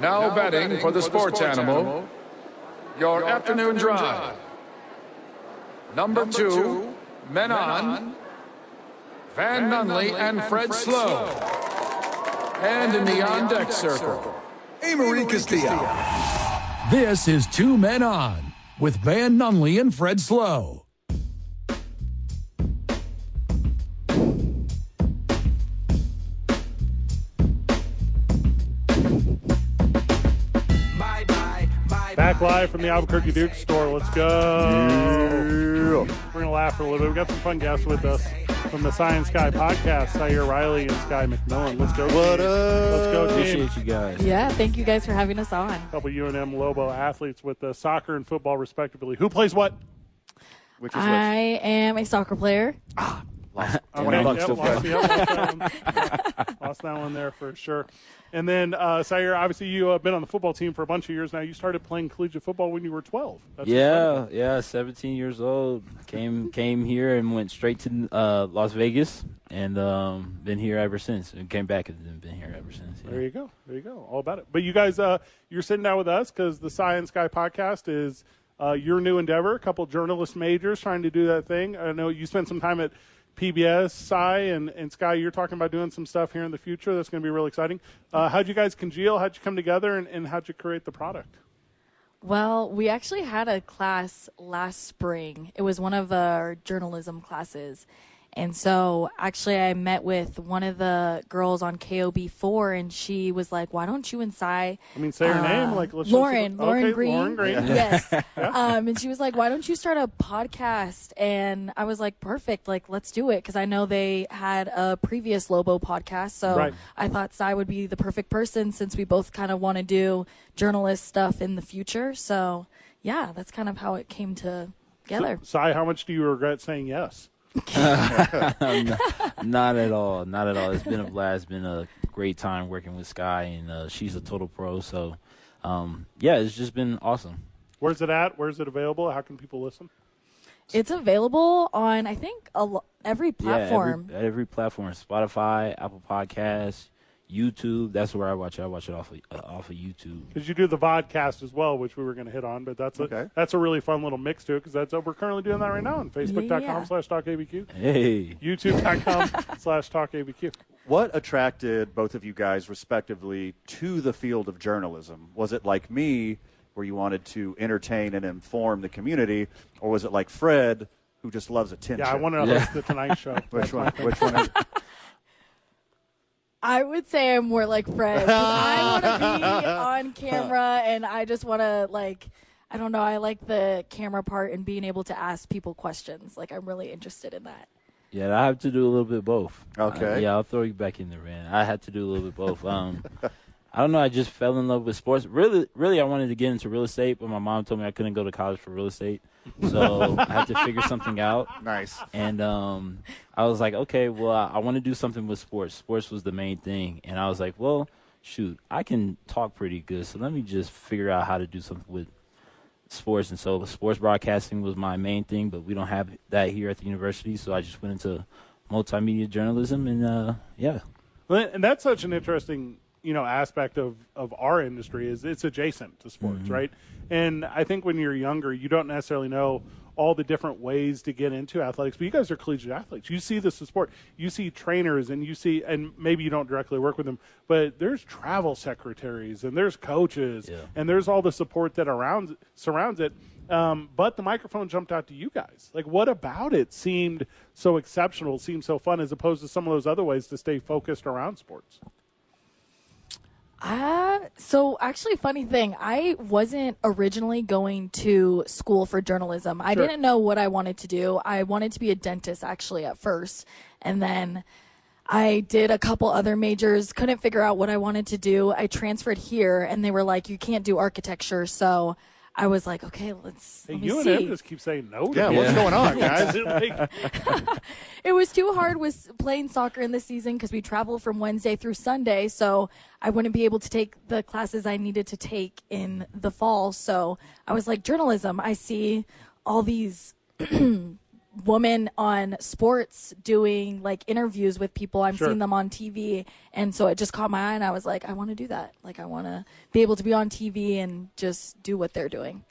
Now betting for the sports animal, your afternoon drive. Number two, men on, Van Nunley and Fred Slow. And in the on deck circle, Amory Castillo. This is Two Men On with Van Nunley and Fred Slow. Live from the Albuquerque Duke store. Let's go. We're going to laugh for a little bit. We've got some fun guests with us from the Sy and Skye podcast, Sy Riley and Skye McMillan. Let's go. What team. up? Let's go, team. Appreciate you guys. Yeah, thank you guys for having us on. A couple UNM Lobo athletes with uh, soccer and football, respectively. Who plays what? Which is I am a soccer player. which? Okay, bucks yep, lost, play. yep, lost that lost that one there for sure. And then, uh, Sy, obviously you have been on the football team for a bunch of years now. You started playing collegiate football when you were 12. That's Yeah, yeah. 17 years old. Came came here and went straight to uh, Las Vegas, and um, been here ever since. And came back and been here ever since. yeah. There you go. There you go. All about it. But you guys, uh, you're sitting down with us because the Sy and Skye podcast is uh, your new endeavor. A couple journalist majors trying to do that thing. I know you spent some time at PBS, Sy, and, and Skye. You're talking about doing some stuff here in the future that's going to be really exciting. Uh, how'd you guys congeal? How'd you come together? And, and how'd you create the product? Well, we actually had a class last spring. It was one of our journalism classes. And so actually I met with one of the girls on KOB4 and she was like, "Why don't you and Sy I mean, say her name. Like let's Lauren, Lauren okay, Green. Lauren Green. Yes. um, and she was like, "Why don't you start a podcast?" And I was like, "Perfect. Like, let's do it." Because I know they had a previous Lobo podcast, so Right. I thought Sy would be the perfect person since we both kind of want to do journalist stuff in the future. So yeah, that's kind of how it came together. Sy, how much do you regret saying yes? Not at all. Not at all. It's been a blast. It's been a great time working with Skye, and uh, she's a total pro. So, um, yeah, it's just been awesome. Where's it at? Where's it available? How can people listen? It's available on I think a lo- every platform. Yeah, every, every platform: Spotify, Apple Podcasts, YouTube. That's where I watch it. I watch it off of uh, off of YouTube. Because you do the vodcast as well, which we were going to hit on, but that's a Okay. that's a really fun little mix to it because that's we're currently doing that right now on Facebook.com Yeah. slash TalkABQ, Hey, YouTube.com slash TalkABQ. What attracted both of you guys, respectively, to the field of journalism? Was it like me, where you wanted to entertain and inform the community, or was it like Fred, who just loves attention? Yeah, I want to Yeah. host the Tonight Show. Which one? Which one? Is, I would say I'm more like Fred. 'cause I want to be on camera, and I just want to like. I don't know. I like the camera part and being able to ask people questions. Like I'm really interested in that. yeah, I have to do a little bit both. Okay. Uh, yeah, I'll throw you back in the ring. I had to do a little bit both. Um, I don't know. I just fell in love with sports. Really, really, I wanted to get into real estate, but my mom told me I couldn't go to college for real estate, so I had to figure something out. nice. And um, I was like, okay, well, I, I want to do something with sports. Sports was the main thing, and I was like, well, shoot, I can talk pretty good, so let me just figure out how to do something with sports. And so, sports broadcasting was my main thing, but we don't have that here at the university, so I just went into multimedia journalism, and uh, yeah, Well, and that's such an interesting you know aspect of of our industry is it's adjacent to sports right? And i think when you're younger you don't necessarily know all the different ways to get into athletics but you guys are collegiate athletes. You see this in sport. You see trainers and you see and maybe you don't directly work with them but there's travel secretaries and there's coaches Yeah. and there's all the support that around surrounds it. Um, but the microphone jumped out to you guys. Like what about it seemed so exceptional seemed so fun as opposed to some of those other ways to stay focused around sports Uh, so actually, funny thing, I wasn't originally going to school for journalism. I Sure. didn't know what I wanted to do. I wanted to be a dentist actually at first, and then I did a couple other majors. Couldn't figure out what I wanted to do. I transferred here, and they were like, "You can't do architecture." So I was like, "Okay, let's Hey, let me you and see." him just keep saying no. To Yeah, me. what's going on, guys? It was too hard with playing soccer in the season because we travel from Wednesday through Sunday. So I wouldn't be able to take the classes I needed to take in the fall. So I was like, journalism. I see all these woman on sports doing like interviews with people. I'm Sure. seeing them on TV, and so it just caught my eye, and I was like, I want to do that. Like, I want to be able to be on TV and just do what they're doing.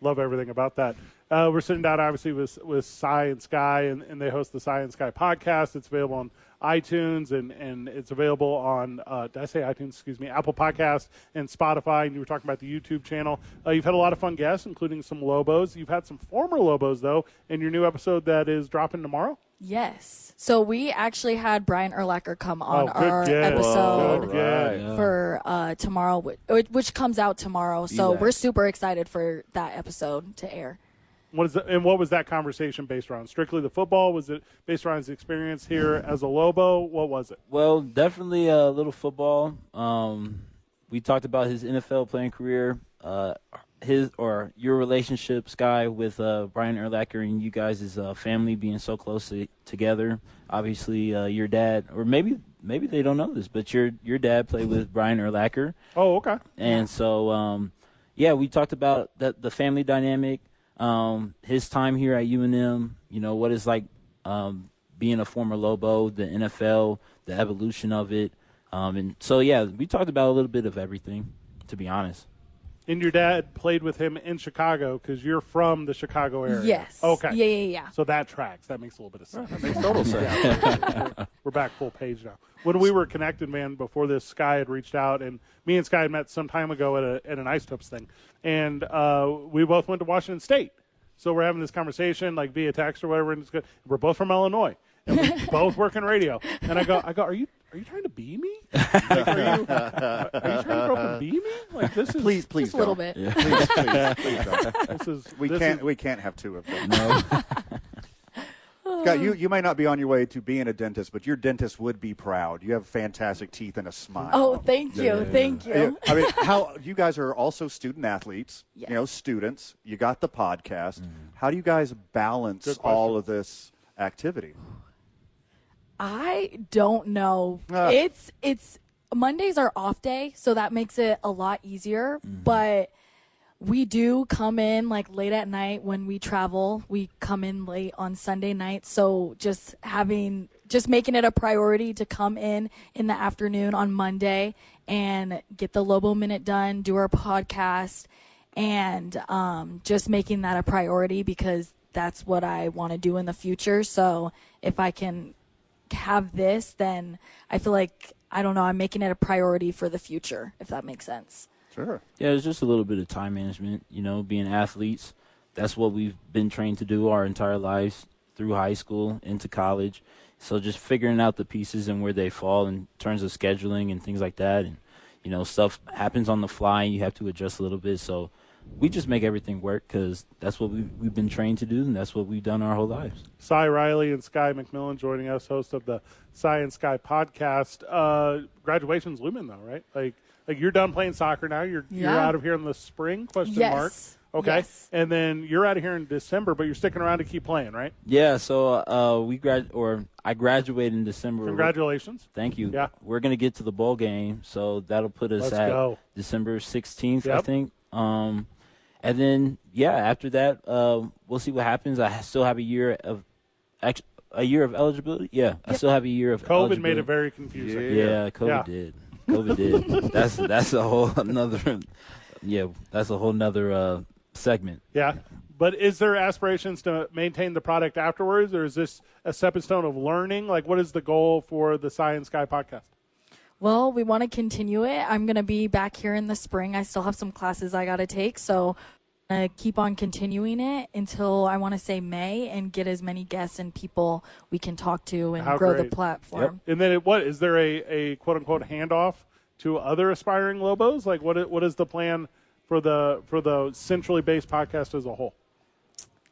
Love everything about that. Uh, we're sitting down obviously with with Sy and Skye, and, and they host the Sy and Skye podcast. It's available on iTunes and, and it's available on uh, did I say iTunes? Excuse me, Apple Podcast and Spotify. And you were talking about the YouTube channel. Uh, you've had a lot of fun guests, including some Lobos. You've had some former Lobos though in your new episode that is dropping tomorrow. Yes. So we actually had Brian Urlacher come on oh, our get. episode Good get. Yeah. for uh, tomorrow, wh- which comes out tomorrow. So Relax. we're super excited for that episode to air. What is the, and what was that conversation based around? Strictly the football? Was it based around his experience here as a Lobo? What was it? Well, definitely a little football. Um, we talked about his NFL playing career, uh, his or your relationship, Skye, with uh, Brian Urlacher and you guys' uh, family being so close to, together. Obviously, uh, your dad, or maybe maybe they don't know this, but your your dad played with Brian Urlacher. Oh, okay. And so, um, yeah, we talked about that the family dynamic, um, his time here at UNM. You know what it's like um, being a former Lobo, the NFL, the evolution of it, um, and so yeah, we talked about a little bit of everything. To be honest, And your dad played with him in Chicago because you're from the Chicago area. Yes. Okay. Yeah, yeah, yeah. So that tracks. That makes a little bit of sense. That makes total sense. we're, we're back full page now. When we were connected, man, before this, Skye had reached out, and me and Skye had met some time ago at, a, at an Ice Tips thing, and uh, we both went to Washington State. So we're having this conversation, like via text or whatever, and it's good. We're both from Illinois, and we both work in radio. And I go, I go, are you are you trying to be me? Like, are, you, are you trying to grow up and be me? Like this is Please, please, Just a little don't. bit. Please, please, please don't. This is We this can't. is- we can't have two of them. no, Scott, you, you may not be on your way to being a dentist, but your dentist would be proud. You have fantastic teeth and a smile. Oh, thank you. Thank Yeah, you. I mean, how you guys are also student athletes, Yes. you know, students. You got the podcast. Mm-hmm. How do you guys balance all of this activity? I don't know. It's it's Mondays are off day, so that makes it a lot easier. But we do come in like late at night when we travel. We come in late on Sunday night, so just having just making it a priority to come in in the afternoon on Monday and get the Lobo Minute done, do our podcast, and um, just making that a priority because that's what I want to do in the future. So if I can have this, then I feel like I don't know. I'm making it a priority for the future, if that makes sense. Sure. yeah, it's just a little bit of time management. You know, being athletes, that's what we've been trained to do our entire lives through high school into college. So just figuring out the pieces and where they fall in terms of scheduling and things like that, and you know, stuff happens on the fly and you have to adjust a little bit. So we just make everything work because that's what we've, we've been trained to do and that's what we've done our whole lives. Sy Riley and Skye McMillan joining us, host of the Sy and Skye podcast. Uh, graduation's looming though, right? Like, like you're done playing soccer now. You're you're out of here in the spring? Question Yes. mark. Okay, Yes. and then you're out of here in December, but you're sticking around to keep playing, right? Yeah, so uh, we grad or I graduated in December. Congratulations. Thank you. Yeah. We're gonna get to the bowl game, so that'll put us Let's at go. December sixteenth, I think. Um, and then yeah, after that, uh, we'll see what happens. I still have a year of, ex- a year of eligibility. Yeah, I still have a year of. COVID eligibility. made it very confusing. Yeah, COVID Yeah. did. COVID did. That's that's a whole another. Yeah, that's a whole nother uh, segment. Yeah. But is there aspirations to maintain the product afterwards, or is this a stepping stone of learning? Like, what is the goal for the Sy and Skye podcast? Well, we want to continue it. I'm going to be back here in the spring. I still have some classes I got to take, so I'm going to keep on continuing it until I want to say May and get as many guests and people we can talk to and How grow great. the platform. And then, it, what is there a, a quote unquote handoff to other aspiring Lobos? Like, what what is the plan for the for the centrally based podcast as a whole?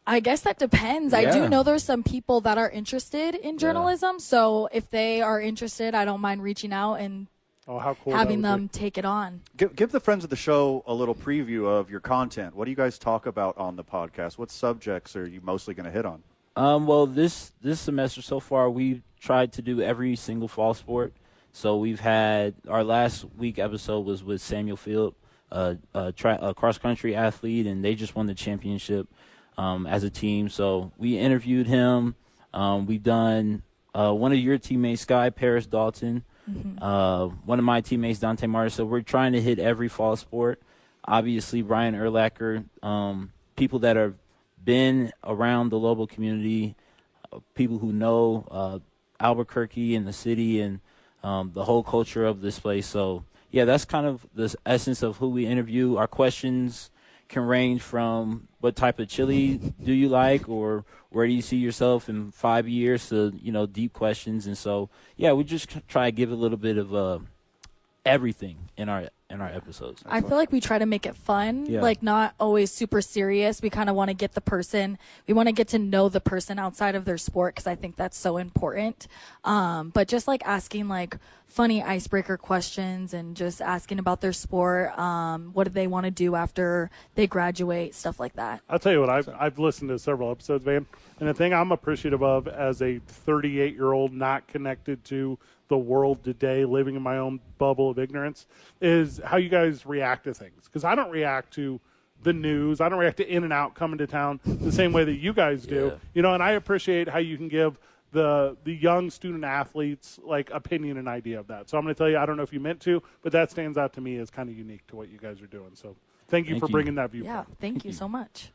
I guess that depends. I do know there's some people that are interested in journalism, so if they are interested, I don't mind reaching out and Oh, how cool! having them be. take it on. Give, give the friends of the show a little preview of your content. What do you guys talk about on the podcast? What subjects are you mostly going to hit on? Um, well, this this semester so far, we've tried to do every single fall sport. So we've had our last week episode was with Samuel Field, uh, a, tra- a cross country athlete, and they just won the championship. um, as a team. So we interviewed him. Um, we've done uh, one of your teammates, Skye Paris Dalton, uh, one of my teammates, Dante Martin. So we're trying to hit every fall sport. Obviously, Brian Urlacher, um, people that have been around the Lobo community, uh, people who know uh, Albuquerque and the city and um, the whole culture of this place. So yeah, that's kind of the essence of who we interview. Our questions can range from what type of chili do you like, or where do you see yourself in five years, to you know deep questions. And so yeah, we just try to give a little bit of uh, everything in our in our episodes. I feel like we try to make it fun, Yeah. like not always super serious. We kind of want to get the person, we want to get to know the person outside of their sport because I think that's so important. Um, but just like asking like funny icebreaker questions and just asking about their sport, um, what do they want to do after they graduate, stuff like that. I'll tell you what, I've, I've listened to several episodes, Van, and the thing I'm appreciative of as a 38 year old not connected to the world today, living in my own bubble of ignorance, is how you guys react to things. Because I don't react to the news, I don't react to In and Out coming to town the same way that you guys do. Yeah. You know, and I appreciate how you can give the the young student athletes like opinion and idea of that. So I'm going to tell you, I don't know if you meant to, but that stands out to me as kind of unique to what you guys are doing. So thank you Thank for you. bringing that viewpoint. Yeah, thank you so much.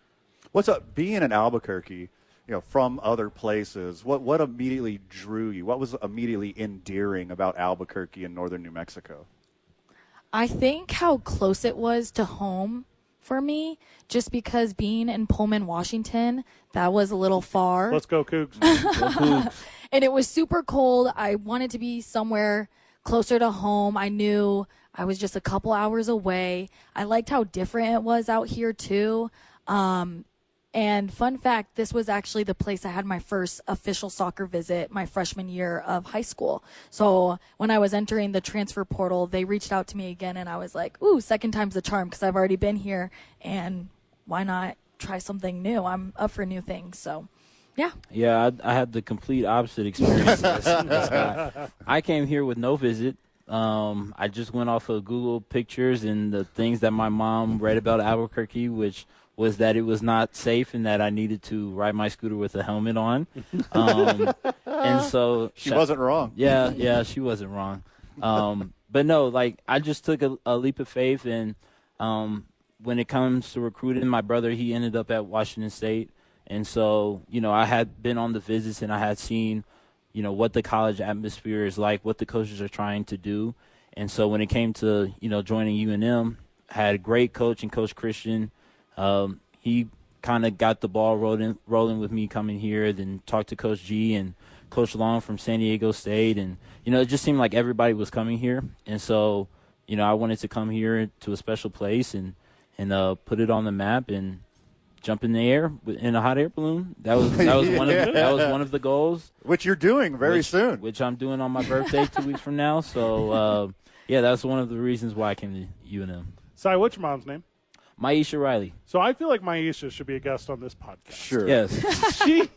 What's up? Being in Albuquerque, you know, from other places, what what immediately drew you? What was immediately endearing about Albuquerque in northern New Mexico? I think how close it was to home for me, just because being in Pullman, Washington, that was a little far. Let's go, Cougs. and it was super cold. I wanted to be somewhere closer to home. I knew I was just a couple hours away. I liked how different it was out here too. Um, and fun fact, this was actually the place I had my first official soccer visit my freshman year of high school. So when I was entering the transfer portal, they reached out to me again and I was like, ooh, second time's the charm because I've already been here and why not try something new? I'm up for new things. So yeah. Yeah, I, I had the complete opposite experience. I came here with no visit. Um, I just went off of Google pictures and the things that my mom read about Albuquerque, which was that it was not safe and that I needed to ride my scooter with a helmet on. Um, and so She wasn't wrong. yeah, yeah, she wasn't wrong. Um, but no, like I just took a, a leap of faith, and um, when it comes to recruiting, my brother he ended up at Washington State, and so you know I had been on the visits and I had seen, you know, what the college atmosphere is like, what the coaches are trying to do, and so when it came to you know joining UNM, had a great coach and Coach Christian. Um, he kind of got the ball rolling, rolling with me coming here. Then talked to Coach G and Coach Long from San Diego State, and you know it just seemed like everybody was coming here, and so you know I wanted to come here to a special place and and uh, put it on the map and jump in the air in a hot air balloon. That was that was one of that was one of the goals. Which you're doing very which, soon. which I'm doing on my birthday two weeks from now. So uh, yeah, that's one of the reasons why I came to UNM. Sy, what's your mom's name? Maisha Riley. So I feel like Maisha should be a guest on this podcast. Sure. Yes. She,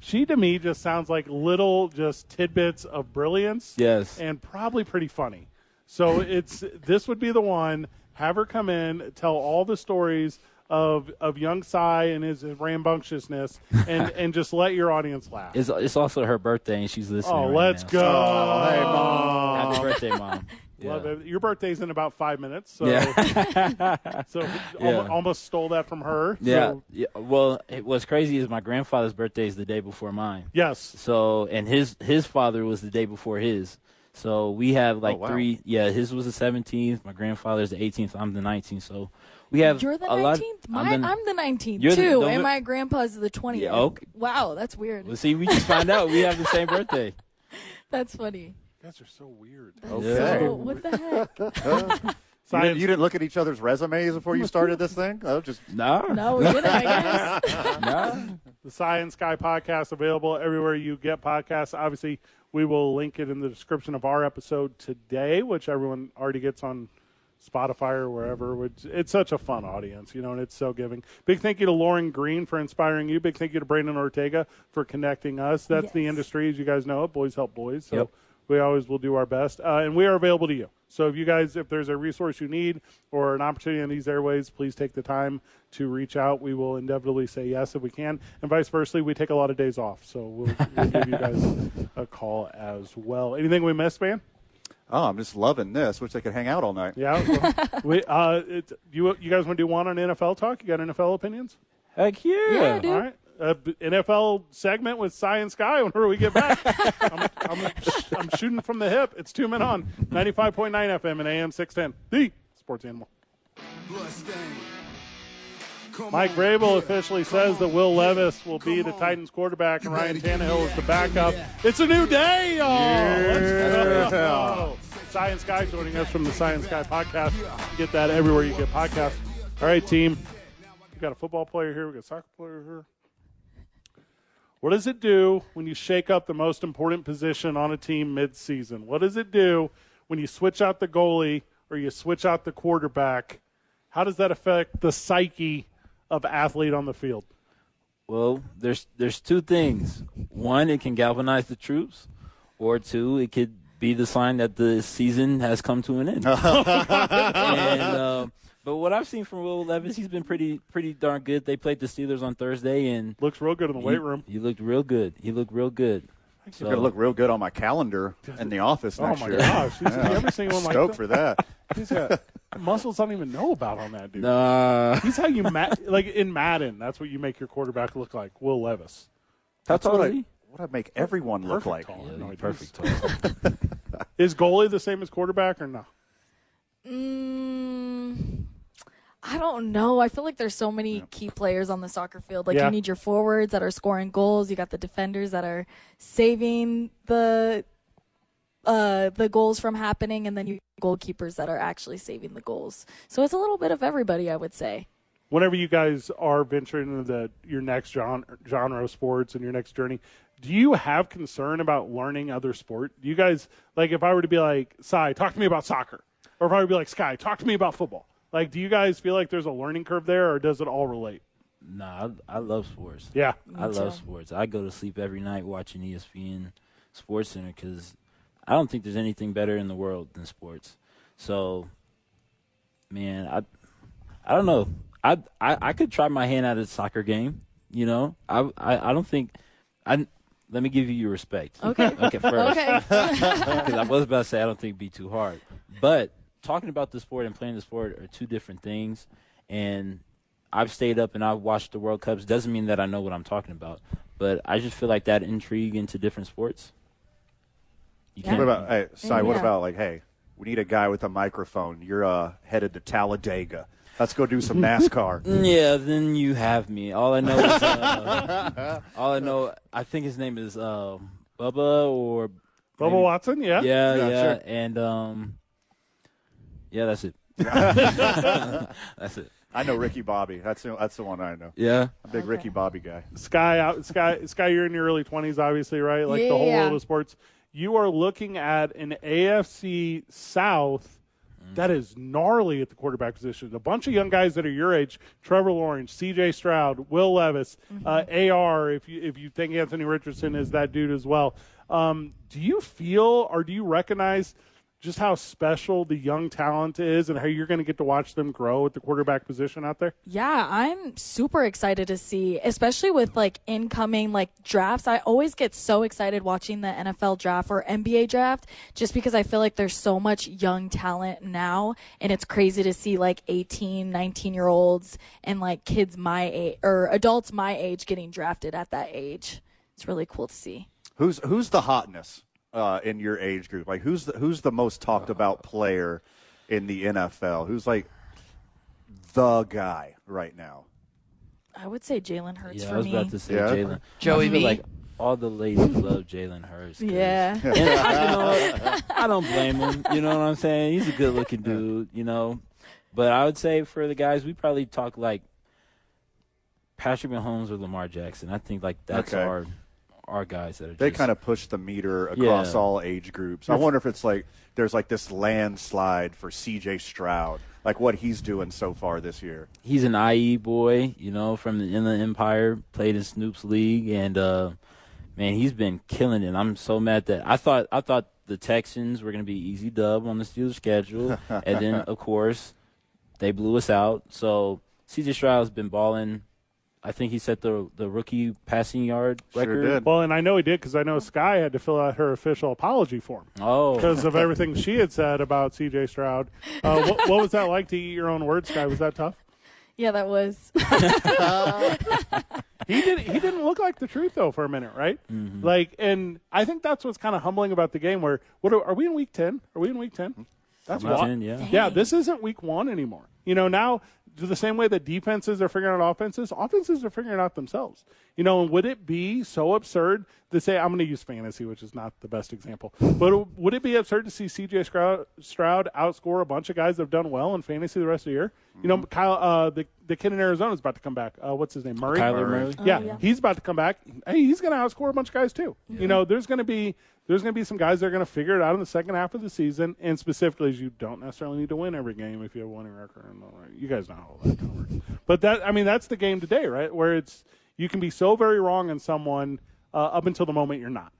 she to me just sounds like little just tidbits of brilliance. Yes. And probably pretty funny. So it's this would be the one. Have her come in, tell all the stories of of young Sy and his rambunctiousness, and and just let your audience laugh. It's it's also her birthday and she's listening. oh, right let's now. go! Oh, hey, Mom. Happy birthday, mom. Yeah. Love it. Your birthday's in about five minutes, so Yeah. so Yeah. almo- almost stole that from her. Yeah. So, yeah. Well, it, what's crazy is my grandfather's birthday is the day before mine. yes. So, and his his father was the day before his. So we have like oh, wow. three. Yeah, his was the 17th. My grandfather's the 18th. I'm the 19th. So we have You're the a lot. 19th? I'm the- I'm the 19th You're the- too, don't and my grandpa's the 20th. Yeah, okay. Wow, that's weird. Well, see, we just found out we have the same birthday. That's funny. You guys are so weird. Okay. So, what the heck? You didn't, Science. you didn't look at each other's resumes before you started this thing? Oh, just No. No, we didn't, I guess. No. the Sy and Skye podcast available everywhere you get podcasts. Obviously, we will link it in the description of our episode today, which everyone already gets on Spotify or wherever. Which it's such a fun audience, you know, and it's so giving. Big thank you to Lauren Green for inspiring you. Big thank you to Brandon Ortega for connecting us. That's the industry, as you guys know. Boys help boys. So Yep. We always will do our best, uh, and we are available to you. So if you guys, if there's a resource you need or an opportunity on these airways, please take the time to reach out. We will inevitably say yes if we can, and vice versa. We take a lot of days off, so we'll, we'll give you guys a call as well. Anything we missed, man? Oh, I'm just loving this. Wish I could hang out all night. Yeah. well, we, uh, it, you you guys want to do one on NFL talk? You got NFL opinions? Heck yeah. Yeah, dude. All right. Uh, b- NFL segment with Sy and Skye whenever we get back. I'm, I'm, I'm shooting from the hip. It's two men on 95.9 FM and AM 610. The Sports Animal. Mike Vrabel officially says that Will Levis will be the Titans quarterback and Ryan Tannehill is the backup. It's a new day, y'all. Let's. Sy and Skye joining us from the Sy and Skye podcast. You Get that everywhere you get podcasts. All right, team. We've got a football player here. We've got a soccer player here. What does it do when you shake up the most important position on a team mid-season? What does it do when you switch out the goalie or you switch out the quarterback? How does that affect the psyche of athlete on the field? Well, there's there's two things. One, it can galvanize the troops, or two, it could be the sign that the season has come to an end. and, uh, but what I've seen from Will Levis, he's been pretty pretty darn good. They played the Steelers on Thursday, and Looks real good in the he, weight room. He looked real good. He looked real good. It's going to look real good on my calendar in the office Oh next my year. gosh! He's, You ever seen one like Stoked that? for that. He's got muscles I don't even know about on that dude. Uh, He's how you ma- like in Madden. That's what you make your quarterback look like. Will Levis. how That's tall what is I, he? what I make everyone look like. tall. Yeah, No perfect. tall. Is goalie the same as quarterback or no? Mm, I don't know. I feel like there's so many key players on the soccer field. Like Yeah. you need your forwards that are scoring goals. You got the defenders that are saving the uh, the goals from happening, and then you goalkeepers that are actually saving the goals. So it's a little bit of everybody, I would say. Whenever you guys are venturing into the your next genre, genre of sports and your next journey, do you have concern about learning other sport? Do you guys like if I were to be like, Sy, talk to me about soccer, or if I were to be like, Skye, talk to me about football? Like, do you guys feel like there's a learning curve there, or does it all relate? Nah, I, I love sports. Yeah, I love sports. I go to sleep every night watching ESPN SportsCenter because I don't think there's anything better in the world than sports. So, man, I I don't know. I I, I could try my hand at a soccer game. You know, I I, I don't think I. Let me give you your respect. Okay. Okay, first. Okay. Because I was about to say I don't think it'd be too hard. But talking about the sport and playing the sport are two different things. And I've stayed up and I've watched the World Cups. Doesn't mean that I know what I'm talking about. But I just feel like that intrigue into different sports. You Yeah. What about, hey, Sy, what Yeah. about, like, hey, we need a guy with a microphone. You're uh, headed to Talladega. Let's go do some NASCAR. Yeah, then you have me. All I know is, uh, all I know, I think his name is uh, Bubba or Bubba maybe- Watson. Yeah, Yeah, Yeah, yeah, sure. and um, yeah, that's it. that's it. I know Ricky Bobby. That's the, that's the one I know. Yeah. I'm a big Ricky Bobby guy. Skye out Skye Skye you're in your early 20s obviously right like the whole Yeah. world of sports you are looking at an AFC South that is gnarly at the quarterback position a bunch of young guys that are your age Trevor Lawrence CJ Stroud Will Levis uh, AR if you if you think Anthony Richardson is that dude as well um, do you feel or do you recognize just how special the young talent is and how you're going to get to watch them grow at the quarterback position out there Yeah, I'm super excited to see, especially with like incoming like drafts. I always get so excited watching the NFL draft or NBA draft just because I feel like there's so much young talent now and it's crazy to see like 18, 19 year olds and like kids my age or adults my age getting drafted at that age. It's really cool to see. Who's who's the hotness uh, in your age group? Like who's the, who's the most talked about player in the NFL? Who's like the guy right now? I would say Jalen Hurts Yeah, for I was me. about to say Yeah. Jalen. Joey I feel B. Like all the ladies love Jalen Hurts. 'cause- yeah. And I, you know, I don't blame him. You know what I'm saying? He's a good looking dude. You know, but I would say for the guys, we probably talk like Patrick Mahomes or Lamar Jackson. I think like that's Okay. our our guys that are. They just, kind of push the meter across Yeah. all age groups. I wonder if it's like there's like this landslide for C.J. Stroud, like what he's doing so far this year. he's an IE boy, you know, from the Inland Empire, played in Snoop's league, and uh, man, he's been killing it. I'm so mad that I thought I thought the Texans were going to be easy dub on the Steelers schedule, and then of course they blew us out. So C.J. Stroud's been balling. I think he set the the rookie passing yard Sure record. did. Well, and I know he did because I know Skye had to fill out her official apology form Oh, because of everything she had said about C.J. Stroud. Uh, what, what was that like to eat your own words, Skye? Was that tough? Yeah, that was. He did. He didn't look like the truth though for a minute, right? Like, and I think that's what's kind of humbling about the game. Where what are, are we in week ten? Are we in week ten? That's Week wa- 10, yeah. Yeah, this isn't week one anymore. You know, now the same way that defenses are figuring out offenses, offenses are figuring it out themselves. You know, and would it be so absurd to say I'm going to use fantasy, which is not the best example, but would it be absurd to see C.J. Stroud, Stroud outscore a bunch of guys that have done well in fantasy the rest of the year? You know, Kyle, uh, the the kid in Arizona is about to come back. Uh, what's his name? Murray. Kyler Murray. Yeah, yeah. he's about to come back. Hey, he's going to outscore a bunch of guys too. You know, there's going to be there's going to be some guys that are going to figure it out in the second half of the season, and specifically, as you don't necessarily need to win every game if you have a winning record. And all that. You guys know how that kind of works. But that I mean, that's the game today, right? Where it's you can be so very wrong on someone uh, up until the moment you're not,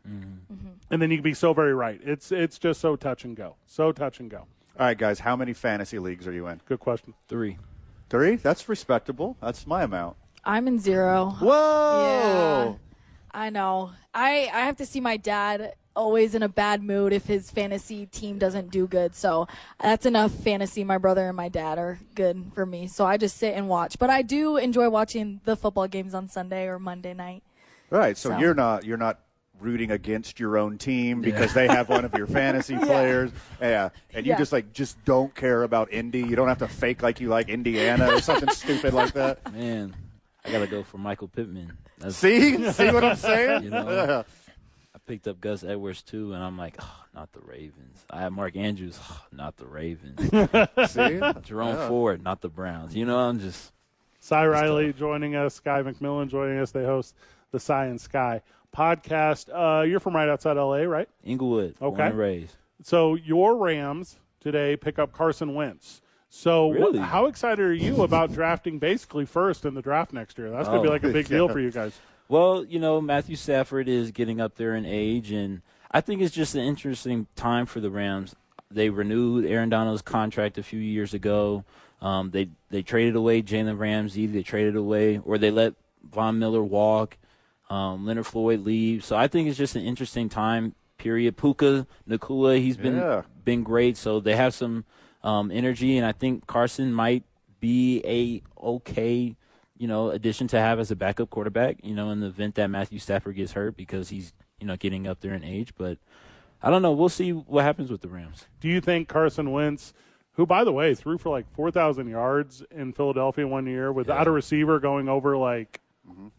and then you can be so very right. It's it's just so touch and go, so touch and go. All right, guys, how many fantasy leagues are you in? Good question. three. Three? That's respectable. That's my amount. I'm in zero. Whoa! Yeah, I know. I I have to see my dad always in a bad mood if his fantasy team doesn't do good. So that's enough fantasy. My brother and my dad are good for me. So I just sit and watch. But I do enjoy watching the football games on Sunday or Monday night. Right. So, So- you're not you're not rooting against your own team because they have one of your fantasy players. Yeah. And you Yeah. just like just don't care about Indy. You don't have to fake like you like Indiana or something stupid like that. Man, I gotta go for Michael Pittman. That's, See? See what I'm saying? You know, I picked up Gus Edwards too, and I'm like, oh, not the Ravens. I have Mark Andrews, oh, not the Ravens. See? Jerome Yeah. Ford, not the Browns. You know, I'm just Sy Riley joining us, Skye McMillan joining us. They host the Sy and Skye podcast. Uh, you're from right outside LA, right? Inglewood, Okay. and raised. So your Rams today pick up Carson Wentz. So what- Really? how excited are you about drafting basically first in the draft next year? That's going to be Oh. like a big deal for you guys. Well, you know, Matthew Stafford is getting up there in age, and I think it's just an interesting time for the Rams. They renewed Aaron Donald's contract a few years ago. Um, they they traded away Jalen Ramsey. They traded away, or they let Von Miller walk. Um, Leonard Floyd leaves, So I think it's just an interesting time period. Puka Nacua, he's been Yeah. been great. So they have some um, energy, and I think Carson might be a okay, you know, addition to have as a backup quarterback. You know, in the event that Matthew Stafford gets hurt because he's you know getting up there in age. But I don't know. We'll see what happens with the Rams. Do you think Carson Wentz, who by the way threw for like four thousand yards in Philadelphia one year without a receiver going over like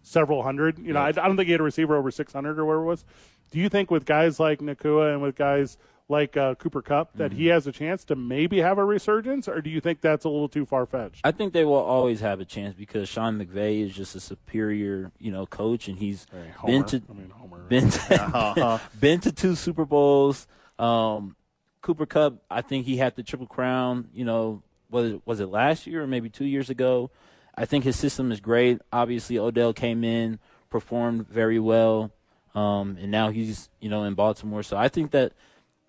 several hundred? You know, I, I don't think he had a receiver over six hundred or whatever it was. Do you think with guys like Nacua and with guys like uh, Cooper Kupp that he has a chance to maybe have a resurgence, or do you think that's a little too far fetched? I think they will always have a chance because Sean McVay is just a superior, you know, coach, and he's been to I mean, Homer. been to, been to two Super Bowls. Um, Cooper Kupp, I think he had the triple crown. You know, was it, was it last year or maybe two years ago? I think his system is great. Obviously, Odell came in, performed very well, um, and now he's you know in Baltimore. So I think that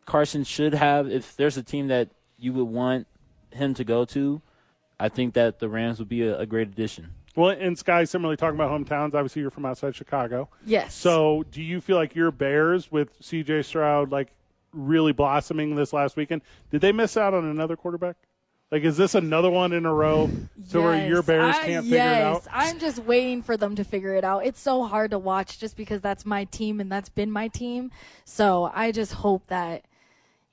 Carson should have. If there's a team that you would want him to go to, I think that the Rams would be a, a great addition. Well, and Skye, similarly talking about hometowns, obviously you're from outside Chicago. Yes. So, do you feel like your Bears with C.J. Stroud like really blossoming this last weekend? Did they miss out on another quarterback? Like, is this another one in a row to where your Yes, Bears I- can't figure it out? I'm just waiting for them to figure it out. It's so hard to watch just because that's my team and that's been my team. So I just hope that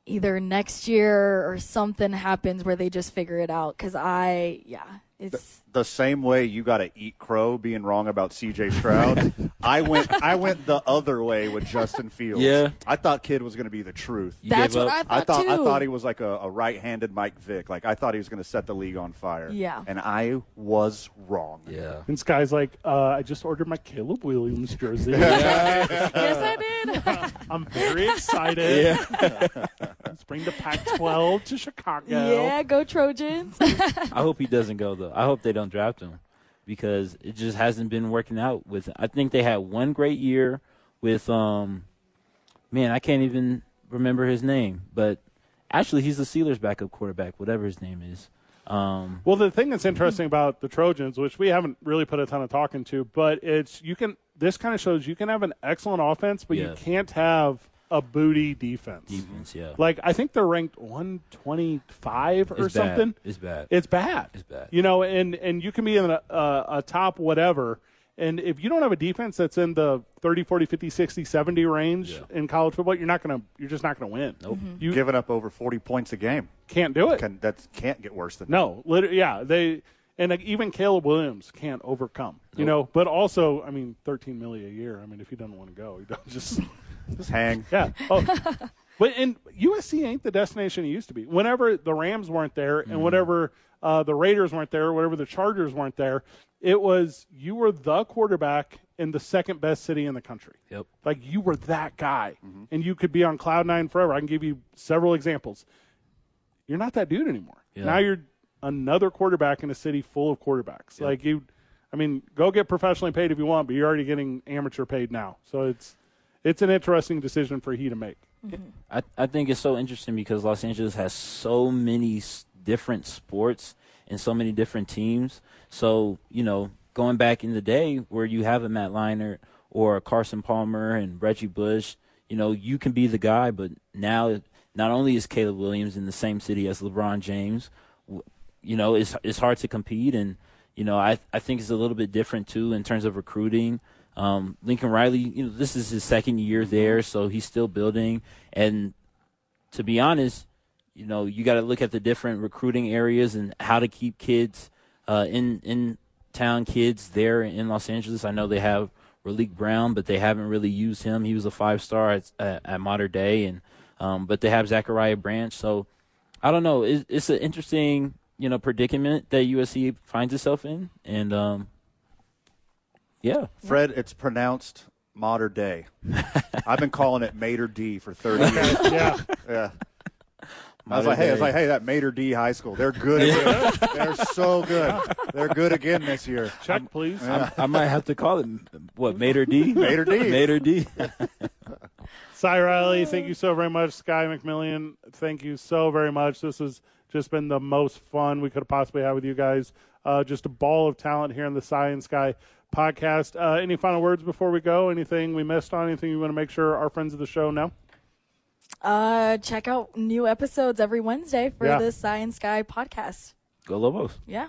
either next year or something happens where they just figure it out. Because I, yeah, it's the same way you got to eat crow being wrong about C.J. Stroud. I went I went the other way with Justin Fields. Yeah. I thought kid was going to be the truth. You that's gave what up? I thought, I thought too. I thought he was like a, a right-handed Mike Vick. Like I thought he was going to set the league on fire. Yeah. and I was wrong. Yeah. And Skye's like, uh, I just ordered my Caleb Williams jersey. yes, I did. I'm very excited. Yeah. Let's bring the Pac-12 to Chicago. yeah, go Trojans. I hope he doesn't go though. I hope they don't draft him because it just hasn't been working out with. I think they had one great year with um, man, I can't even remember his name, but actually he's the Steelers' backup quarterback, whatever his name is. Um, Well, the thing that's interesting about the Trojans, which we haven't really put a ton of talk into, but it's you can. This kind of shows you can have an excellent offense, but you can't have a booty defense. defense, yeah, Like I think they're ranked 125 or it's something. Bad. It's bad. It's bad. It's bad. You know, and and you can be in a, a, a top whatever. And if you don't have a defense that's in the 30, 40, 50, 60, 70 range Yeah. in college football, you're not going to you're just not going to win. Nope. Mm-hmm. You Giving up over 40 points a game. can't do it. Can, that can't get worse than No, Literally, yeah, they and like, even Caleb Williams can't overcome. You know, but also, I mean, thirteen million a year. I mean, if he doesn't want to go, he doesn't just Just hang. yeah. Oh, but and USC ain't the destination it used to be. Whenever the Rams weren't there, and whenever uh, the Raiders weren't there, whatever the Chargers weren't there, it was you were the quarterback in the second best city in the country. Yep. Like you were that guy, and you could be on cloud nine forever. I can give you several examples. You're not that dude anymore. Yeah. Now you're another quarterback in a city full of quarterbacks. Like you, I mean, go get professionally paid if you want, but you're already getting amateur paid now. So it's it's an interesting decision for he to make. Mm-hmm. I, I think it's so interesting because Los Angeles has so many different sports and so many different teams. So, you know, going back in the day where you have a Matt Leinart or Carson Palmer and Reggie Bush, you know, you can be the guy, but now not only is Caleb Williams in the same city as LeBron James, you know, it's it's hard to compete and you know, I I think it's a little bit different too in terms of recruiting. Um, Lincoln Riley, you know, this is his second year there, so he's still building. And to be honest, you know, you got to look at the different recruiting areas and how to keep kids uh, in in town kids there in Los Angeles. I know they have Raleek Brown, but they haven't really used him. He was a five star at, at, at Mater Dei, and um, but they have Zachariah Branch. So I don't know. It's, it's an interesting you know predicament that USC finds itself in, and um, yeah, Fred, it's pronounced Mater Dei. I've been calling it Mater D for 30 years. Yeah, Yeah. I was like, hey, I was like, hey, that Mater D High School, they're good again. they're so good. They're good again this year. check please. I might have to call it what Mater D. Mater D. Mater D. Sy Riley, thank you so very much. Skye McMillian, thank you so very much. This has just been the most fun we could have possibly had with you guys. Uh, just a ball of talent here in the Sy and Skye podcast. Uh, any final words before we go? Anything we missed on? Anything you want to make sure our friends of the show know? Uh, check out new episodes every Wednesday for Yeah. the Sy and Skye podcast. Go Lobos. Yeah.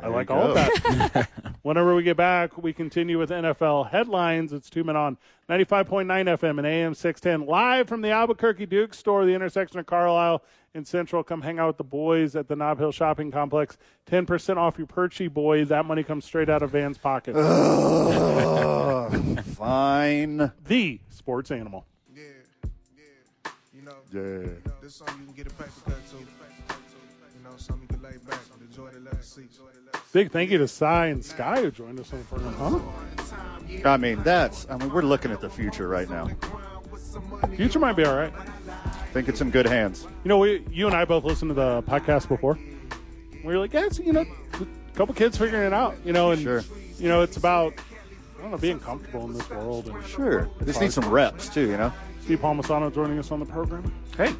I like all of that. Whenever we get back, we continue with NFL headlines. It's two men on 95.9 FM and AM 610, live from the Albuquerque Duke store, the intersection of Carlisle and Central. Come hang out with the boys at the Nob Hill Shopping Complex. 10% off your Perchy boy. That money comes straight out of Van's pocket. Ugh, fine. the sports animal. Yeah, yeah. You know, Yeah. this song you can get a paper cut to. You know, something you can lay back and enjoy the leather seats. Big thank you to Sy and Skye who joined us on the program. Huh? I mean, that's, I mean, we're looking at the future right now. Future might be all right. I think it's in good hands. You know, we, you and I both listened to the podcast before. We were like, yeah, it's, you know, a couple kids figuring it out, you know, and, Sure. you know, it's about, I don't know, being comfortable in this world. And Sure. Just need some reps, too, you know? Steve Palmisano joining us on the program. Hey.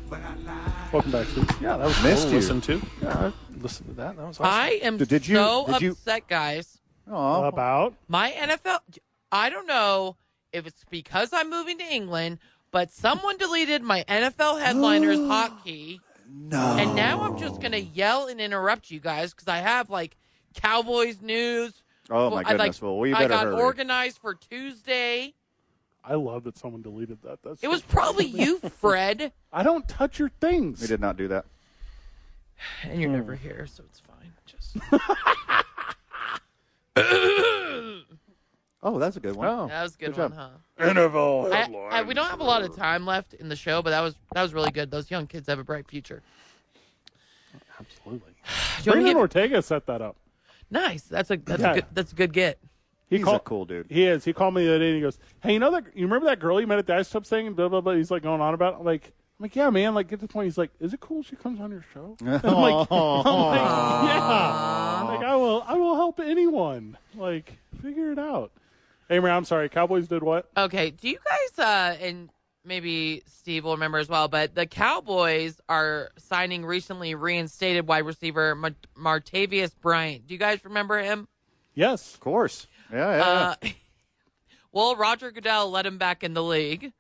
Welcome back, Steve. Yeah, that was Missed cool to you. listen to. Yeah, I listened to that. That was awesome. I am Did- did you- so did you- upset, guys. Oh, About? My NFL, I don't know if it's because I'm moving to England, but someone deleted my NFL headliners hotkey. No. And now I'm just going to yell and interrupt you guys because I have like Cowboys news. Oh, my I, like, goodness. Well, we I better got hurry. organized for Tuesday. I love that someone deleted that. That's It was probably you, Fred. I don't touch your things. We did not do that. And you're never here, so it's fine. Just Oh, that's a good one. Oh, that was a good, Good one, job. huh? NFL I, I, we don't have a lot of time left in the show, but that was that was really good. Those young kids have a bright future. absolutely. Do you want Brandon me to Ortega set that up. nice. That's a that's Yeah. a good that's a good get. He He's called, a cool dude. He is. He called me the other day and he goes, "Hey, you know that? You remember that girl you met at the ice tub thing?" And blah blah blah. He's like going on about. It. I'm like, I'm like, yeah, man. Like, get to the point. He's like, "Is it cool she comes on your show?" I'm like, I'm like, yeah. Like, I will. I will help anyone. Like, figure it out. Hey, man, I'm sorry. Cowboys did what? Okay. Do you guys uh and maybe Steve will remember as well, but the Cowboys are signing recently reinstated wide receiver Mar- Martavis Bryant. Do you guys remember him? Yes. Of course. Yeah, yeah. Uh, well, Roger Goodell let him back in the league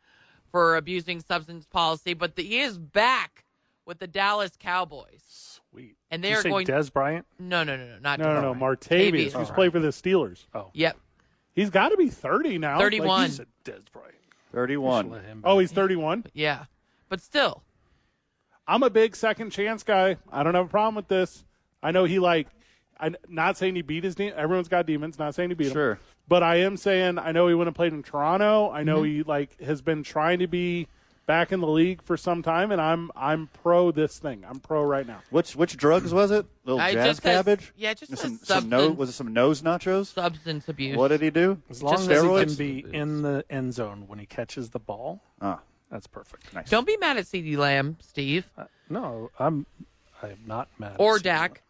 for abusing substance policy, but the, he is back with the Dallas Cowboys. Sweet. And Did they you are say going- Dez Bryant. No, no, no, no, not No, no, no. Martavis Martavis, who's Bryant. played for the Steelers. Oh, Yep, He's got to be 30 now. Like, 31. he's- He said Dez Bryant. 31. Let him oh, he's 31. yeah, but still, I'm a big second chance guy. I don't have a problem with this. I know he like. I'm not saying he beat his de- everyone's got demons. Not saying he beat him. Sure. them. But I am saying I know he went and played in Toronto. I know Mm-hmm. he like has been trying to be back in the league for some time, and I'm I'm pro this thing. I'm pro right now. Which which drugs was it? Little I jazz just says- cabbage? yeah, just some, some no, was it some nose nachos? substance abuse. What did he do? As long Just as steroids? he can be in the end zone when he catches the ball, Ah, that's perfect. nice. Don't be mad at CeeDee Lamb, Steve, Uh, no, I'm I'm not mad. or you. Dak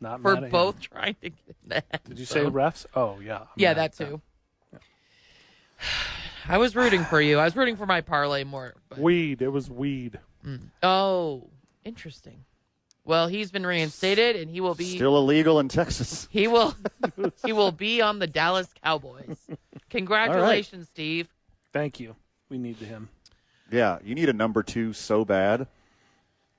Not for mad both him. trying to get that. Did you say refs? Oh yeah. I'm Yeah, mad that at too. I was rooting for you. I was rooting for my parlay more. But, Weed. It was weed. Mm. oh, interesting. Well, he's been reinstated, and he will be Still illegal in Texas. he will he will be on the Dallas Cowboys. Congratulations, Steve. Thank you. We need him. Yeah, you need a number two so bad.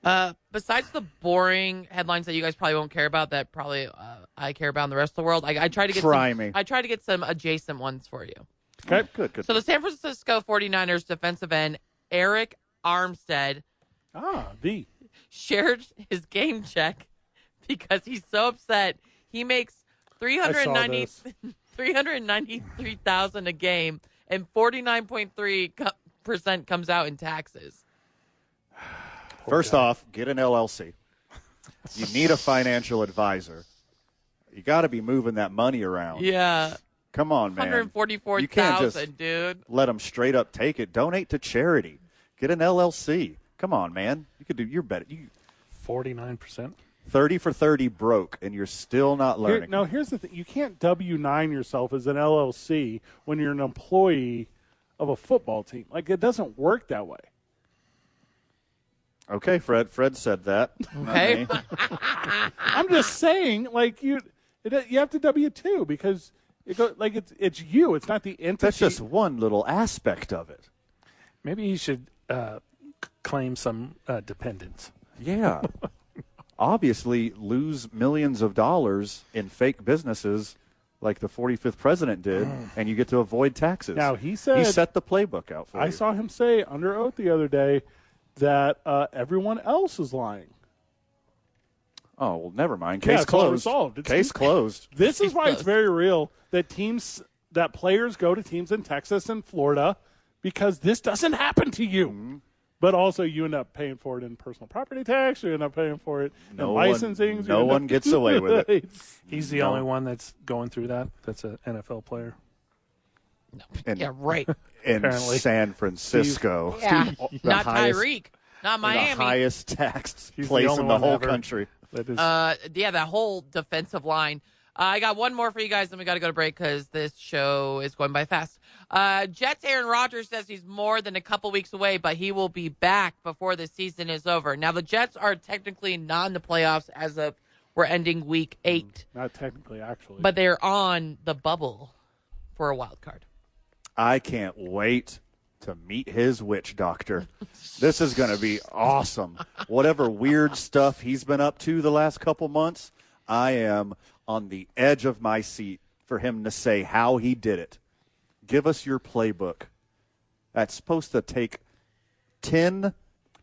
Uh, besides the boring headlines that you guys probably won't care about, that probably uh, I care about in the rest of the world, I, I try to get Try some, me. I try to get some adjacent ones for you. Okay, good, good. So the San Francisco 49ers defensive end Arik Armstead Ah, the. shared his game check because he's so upset. He makes I 390 this. 393,000 a game and 49.3% comes out in taxes. First off, get an LLC. You need a financial advisor. You got to be moving that money around. Yeah, Come on, man. You can't just 144,000, dude. let them straight up take it. Donate to charity. Get an LLC. Come on, man. You could do your better. You Forty nine percent. thirty for thirty broke, and you're still not Here, learning. no, here's the thing. You can't W nine yourself as an LLC when you're an employee of a football team. Like it doesn't work that way. Okay, Fred. Fred said that. Okay. I'm just saying, like you, it, you have to W two because it go, like it's it's you. It's not the entity. That's just one little aspect of it. Maybe he should uh, c- claim some uh, dependents. Yeah. Obviously, lose millions of dollars in fake businesses like the 45th president did, and you get to avoid taxes. Now, he said- he set the playbook out for I you. saw him say under oath the other day that uh, everyone else is lying. Oh well, never mind. Yeah, Case it's all closed. resolved. It's- Case closed. This is why it's very real that teams that players go to teams in Texas and Florida because this doesn't happen to you. Mm-hmm. But also, you end up paying for it in personal property tax. You end up paying for it No in one- licensing. you no end up- one gets away with it. He's the No. only one that's going through that. That's an NFL player. In, Yeah, right. in Apparently. San Francisco, Yeah, the not highest, Tyreek, not the Miami. highest taxed He's the place only in the whole ever. country. That is Uh, yeah, that whole defensive line. Uh, I got one more for you guys, then we got to go to break because this show is going by fast. Uh, Jets Aaron Rodgers says he's more than a couple weeks away, but he will be back before the season is over. Now, the Jets are technically not in the playoffs as of we're ending week eight, Not technically, actually. but they're on the bubble for a wild card. I can't wait to meet his witch doctor. this is going to be awesome. Whatever weird stuff he's been up to the last couple months, I am on the edge of my seat for him to say how he did it. Give us your playbook. That's supposed to take 10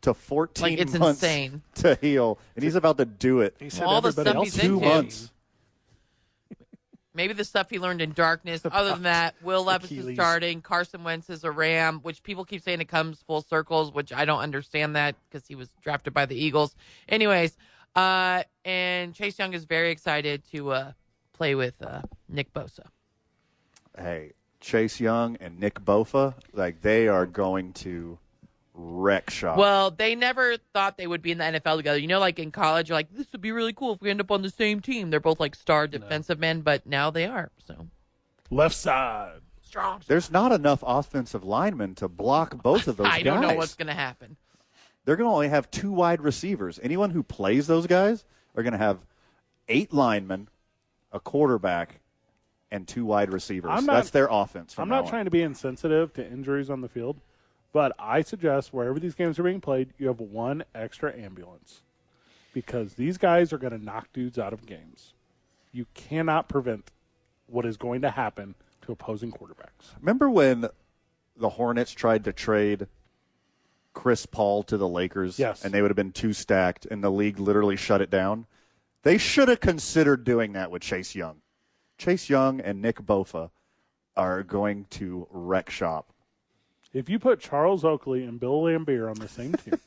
to 14 Like, it's months insane. to heal, and he's about to do it. he said all the everybody stuff else he's Two into. months. Maybe the stuff he learned in darkness. Other than that, Will Levis is starting. Carson Wentz is a Ram, which people keep saying it comes full circles, which I don't understand that because he was drafted by the Eagles. Anyways, uh, and Chase Young is very excited to uh, play with uh, Nick Bosa. Hey, Chase Young and Nick Bosa, like they are going to wreck shop. Well, they never thought they would be in the NFL together. You know, like in college, you're like, this would be really cool if we end up on the same team. They're both like star defensive men, but now they are. So left side. strong. There's not enough offensive linemen to block both of those I guys. don't know what's going to happen. They're going to only have two wide receivers. Anyone who plays those guys are going to have eight linemen, a quarterback, and two wide receivers. Not- That's their offense. From I'm now not on. trying to be insensitive to injuries on the field, but I suggest wherever these games are being played, you have one extra ambulance because these guys are going to knock dudes out of games. You cannot prevent what is going to happen to opposing quarterbacks. Remember when the Hornets tried to trade Chris Paul to the Lakers? Yes. And they would have been too stacked, and the league literally shut it down? They should have considered doing that with Chase Young. Chase Young and Nick Bosa are going to wreck shop. If you put Charles Oakley and Bill Laimbeer on the same team,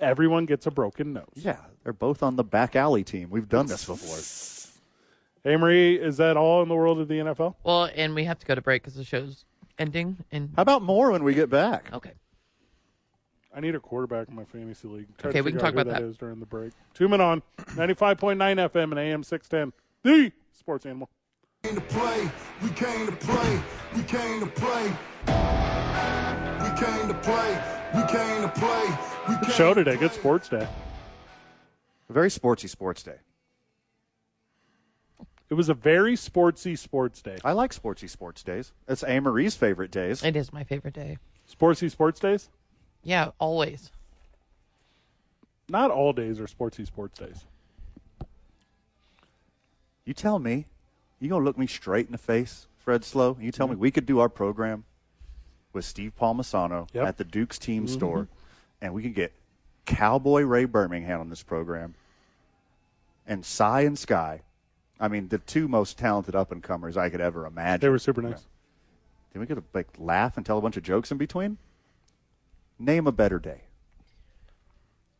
everyone gets a broken nose. Yeah, they're both on the back alley team. We've done this before. Hey, Marie, is that all in the world of the NFL? Well, and we have to go to break because the show's ending. And How about more when we get back? okay, I need a quarterback in my fantasy league. Try Okay, we can figure out talk who about that. is during the break. Two men on 95.9 FM and AM 610. The Sports Animal. Came to play. We came to play. We came to play. We came to play. We came to play. We Good came show to today. Good play. sports day. A very sportsy sports day. It was a very sportsy sports day. I like sportsy sports days. It's Anne Marie's favorite days. it is my favorite day. Sportsy sports days? Yeah, always. Not all days are sportsy sports days. You tell me, you gonna look me straight in the face, Fred Slow? and You tell me we could do our program with Steve Palmisano Yep. at the Duke's team store, and we could get Cowboy Ray Birmingham on this program, and Sy and Skye. I mean, the two most talented up and comers I could ever imagine. They were super nice. Then we could like laugh and tell a bunch of jokes in between. Name a better day.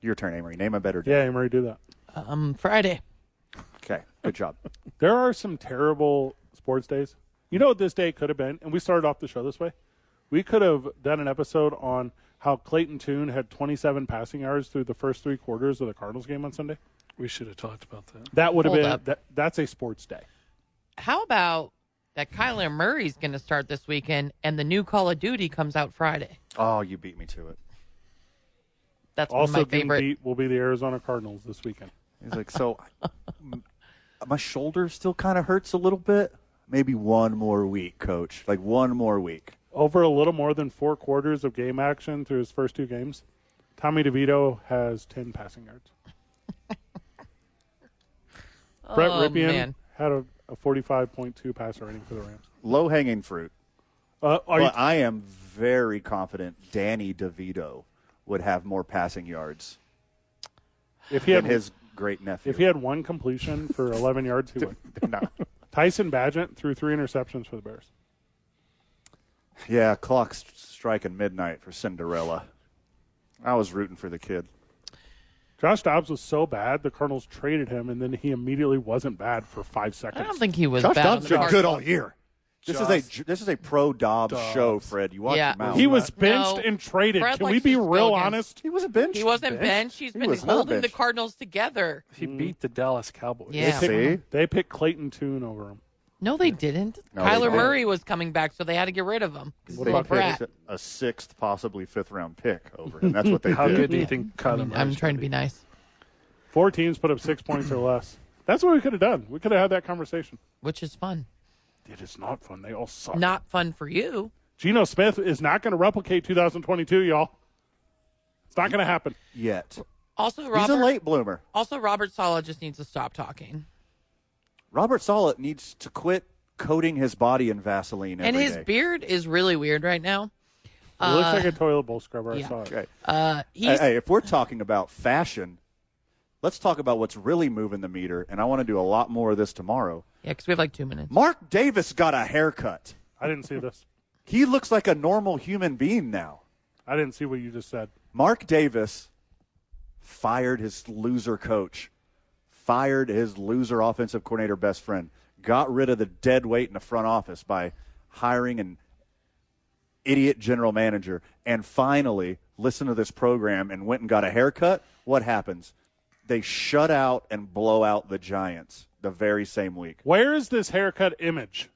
Your turn, Amory. Name a better day. Yeah, Amory, do that. Um, Friday. Okay, good job. There are some terrible sports days. You know what this day could have been? And we started off the show this way. We could have done an episode on how Clayton Tune had 27 passing yards through the first three quarters of the Cardinals game on Sunday. We should have talked about that. That would have Hold been up. that, that's a sports day. How about that Kyler Murray's going to start this weekend and the new Call of Duty comes out Friday? Oh, you beat me to it. That's one Also, of my getting favorite. beat will be the Arizona Cardinals this weekend. He's like, so m- my shoulder still kind of hurts a little bit. Maybe one more week, coach. Like one more week. Over a little more than four quarters of game action through his first two games, Tommy DeVito has 10 passing yards. Brett oh, Rypien man. had a, a 45.2 passer rating for the Rams. Low hanging fruit. Uh, are you, But I am very confident Danny DeVito would have more passing yards if he than had his great nephew. if he had one completion for 11 yards, he would. no. Tyson Bagent threw three interceptions for the Bears. Yeah, clock's striking midnight for Cinderella. I was rooting for the kid. Josh Dobbs was so bad, the Cardinals traded him, and then he immediately wasn't bad for five seconds. I don't think he was Josh bad. Dobbs on the been good all year. This is a this is a pro Dobbs, show, Fred. You watch Yeah. your mouth. he was benched No. and traded. Fred Can we be real slogan. honest? He was a bench. He wasn't bench. benched. He's He been was not holding the. Cardinals together. He beat the Dallas Cowboys. Yeah. They picked, See? they picked Clayton Tune over him. No, they didn't. No, they Kyler didn't. Murray was coming back, so they had to get rid of him. He's a They little picked a sixth, possibly fifth round pick over him. That's what they How did. good do you think Kyler I'm Murray's trying to gonna be nice, Four teams put up six points or less. That's what we could have done. We could have had that conversation. which is fun. It is not fun. They all suck. Not fun for you. Geno Smith is not going to replicate 2022, y'all. It's not going to happen. Yet Also, he's Robert. a late bloomer. Also, Robert Saleh just needs to stop talking. Robert Saleh needs to quit coating his body in Vaseline and his day. beard is really weird right now. It looks like a toilet bowl scrubber. I yeah. saw it. Okay. Uh, Hey, hey, if we're talking about fashion, let's talk about what's really moving the meter. And I want to do a lot more of this tomorrow. yeah, because we have like two minutes. Mark Davis got a haircut. I didn't see this. He looks like a normal human being now. I didn't see what you just said. Mark Davis fired his loser coach, fired his loser offensive coordinator best friend, got rid of the dead weight in the front office by hiring an idiot general manager, and finally listened to this program and went and got a haircut. What happens? They shut out and blow out the Giants the very same week. Where is this haircut image?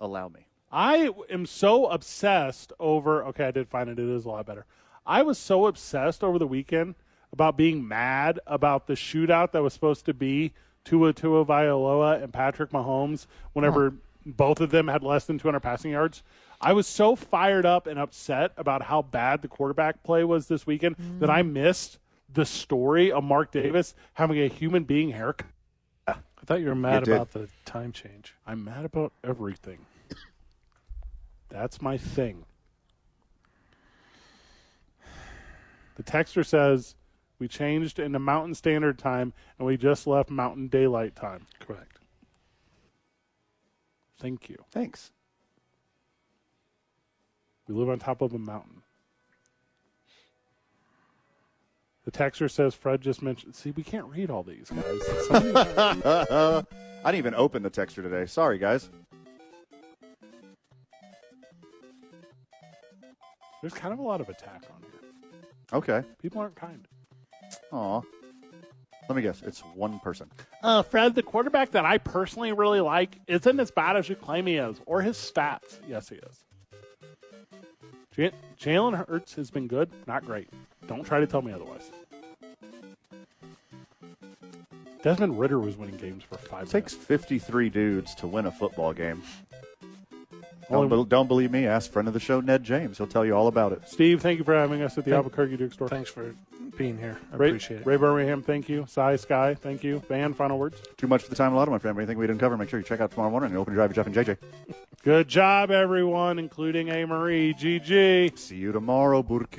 Allow me. I am so obsessed over. Okay, I did find it. It is a lot better. I was so obsessed over the weekend about being mad about the shootout that was supposed to be Tua Tagovailoa and Patrick Mahomes whenever both of them had less than 200 passing yards. I was so fired up and upset about how bad the quarterback play was this weekend mm. that I missed the story of Mark Davis having a human being haircut. I thought you were mad did. about the time change. I'm mad about everything. That's my thing. The texter says we changed into Mountain Standard Time and we just left Mountain Daylight Time. Correct. Thank you. Thanks. We live on top of a mountain. The texter says Fred just mentioned. See, we can't read all these guys. I didn't even open the texture today. Sorry, guys. There's kind of a lot of attack on here. Okay. People aren't kind. Aw. Let me guess. It's one person. Uh, Fred, the quarterback that I personally really like isn't as bad as you claim he is, or his stats. Yes, he is. Jalen Hurts has been good, not great. Don't try to tell me otherwise. Desmond Ridder was winning games for five It takes minutes. 53 dudes to win a football game. Don't, be- don't believe me? Ask friend of the show, Ned James. He'll tell you all about it. Steve, thank you for having us at the Thank- Albuquerque Duke store. Thanks for being here. I Ray, appreciate it. Ray Birmingham, thank you. Sy Skye, thank you. Van, final words. Too much for the time allotted, my friend. Anything we didn't cover, make sure you check out tomorrow morning and open drive with Jeff and JJ. Good job, everyone, including A. Marie. GG. See you tomorrow, Burke.